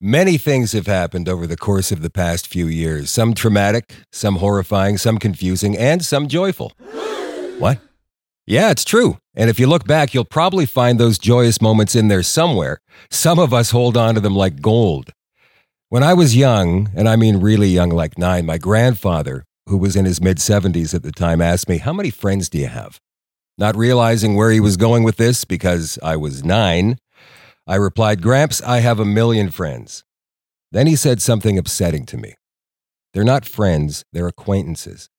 Many things have happened over the course of the past few years, some traumatic, some horrifying, some confusing, and some joyful. What? Yeah, it's true. And if you look back, you'll probably find those joyous moments in there somewhere. Some of us hold on to them like gold. When I was young, and I mean really young, like nine, my grandfather, who was in his mid 70s at the time, asked me, How many friends do you have? Not realizing where he was going with this because I was nine, I replied, Gramps, I have a million friends. Then he said something upsetting to me. They're not friends, they're acquaintances.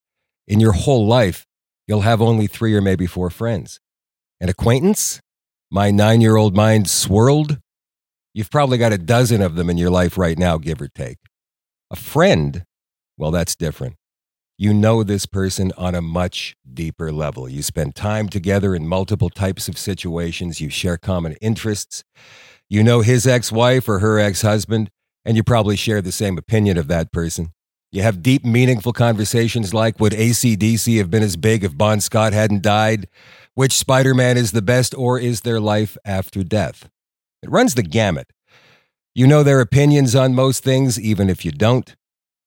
In your whole life, you'll have only three or maybe four friends. An acquaintance? My nine year old mind swirled. You've probably got a dozen of them in your life right now, give or take. A friend? Well, that's different. You know this person on a much deeper level. You spend time together in multiple types of situations. You share common interests. You know his ex wife or her ex husband, and you probably share the same opinion of that person. You have deep, meaningful conversations like Would ACDC have been as big if Bon Scott hadn't died? Which Spider Man is the best, or is there life after death? It runs the gamut. You know their opinions on most things, even if you don't.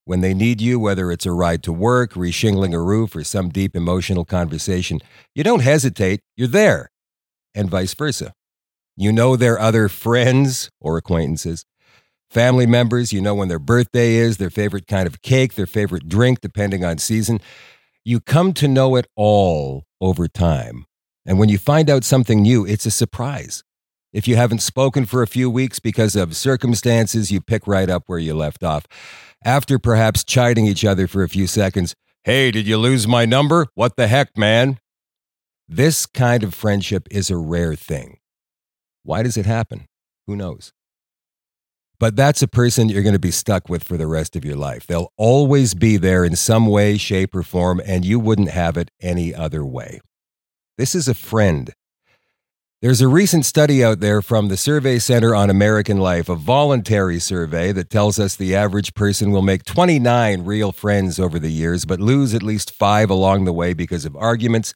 When they need you, whether it's a ride to work, reshingling a roof, or some deep emotional conversation, you don't hesitate, you're there, and vice versa. You know their other friends or acquaintances, family members, you know when their birthday is, their favorite kind of cake, their favorite drink, depending on season. You come to know it all over time. And when you find out something new, it's a surprise. If you haven't spoken for a few weeks because of circumstances, you pick right up where you left off after perhaps chiding each other for a few seconds. Hey, did you lose my number? What the heck, man? This kind of friendship is a rare thing. Why does it happen? Who knows? But that's a person you're going to be stuck with for the rest of your life. They'll always be there in some way, shape, or form, and you wouldn't have it any other way. This is a friend there's a recent study out there from the Survey Center on American Life, a voluntary survey that tells us the average person will make 29 real friends over the years, but lose at least five along the way because of arguments,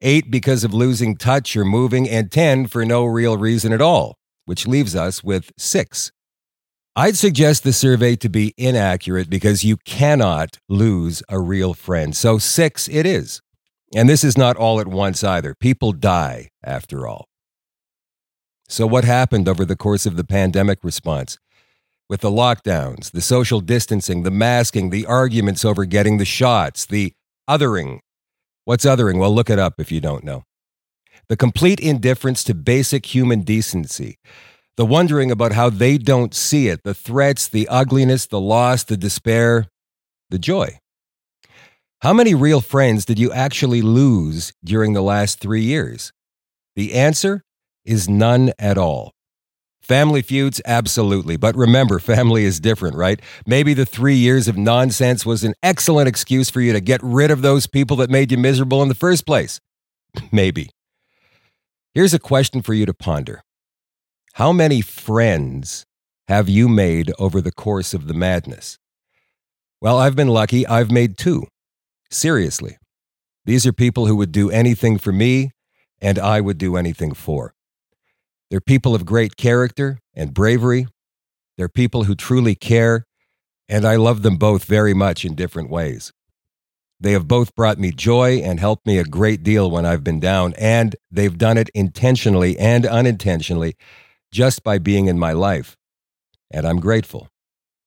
eight because of losing touch or moving, and 10 for no real reason at all, which leaves us with six. I'd suggest the survey to be inaccurate because you cannot lose a real friend. So, six it is. And this is not all at once either. People die, after all. So, what happened over the course of the pandemic response? With the lockdowns, the social distancing, the masking, the arguments over getting the shots, the othering. What's othering? Well, look it up if you don't know. The complete indifference to basic human decency, the wondering about how they don't see it, the threats, the ugliness, the loss, the despair, the joy. How many real friends did you actually lose during the last three years? The answer is none at all. Family feuds, absolutely. But remember, family is different, right? Maybe the three years of nonsense was an excellent excuse for you to get rid of those people that made you miserable in the first place. Maybe. Here's a question for you to ponder How many friends have you made over the course of the madness? Well, I've been lucky. I've made two. Seriously. These are people who would do anything for me, and I would do anything for. They're people of great character and bravery. They're people who truly care, and I love them both very much in different ways. They have both brought me joy and helped me a great deal when I've been down, and they've done it intentionally and unintentionally just by being in my life. And I'm grateful.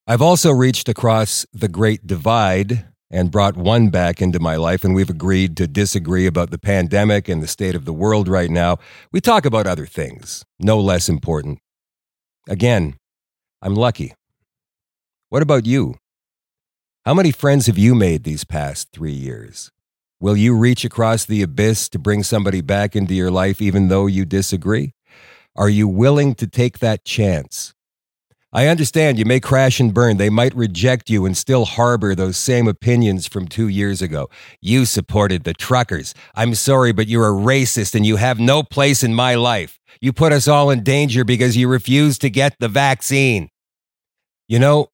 I've also reached across the great divide and brought one back into my life, and we've agreed to disagree about the pandemic and the state of the world right now. We talk about other things, no less important. Again, I'm lucky. What about you? How many friends have you made these past three years? Will you reach across the abyss to bring somebody back into your life even though you disagree? Are you willing to take that chance? I understand you may crash and burn. They might reject you and still harbor those same opinions from two years ago. You supported the truckers. I'm sorry, but you're a racist and you have no place in my life. You put us all in danger because you refused to get the vaccine. You know,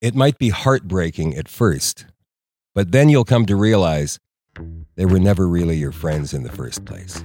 it might be heartbreaking at first, but then you'll come to realize they were never really your friends in the first place.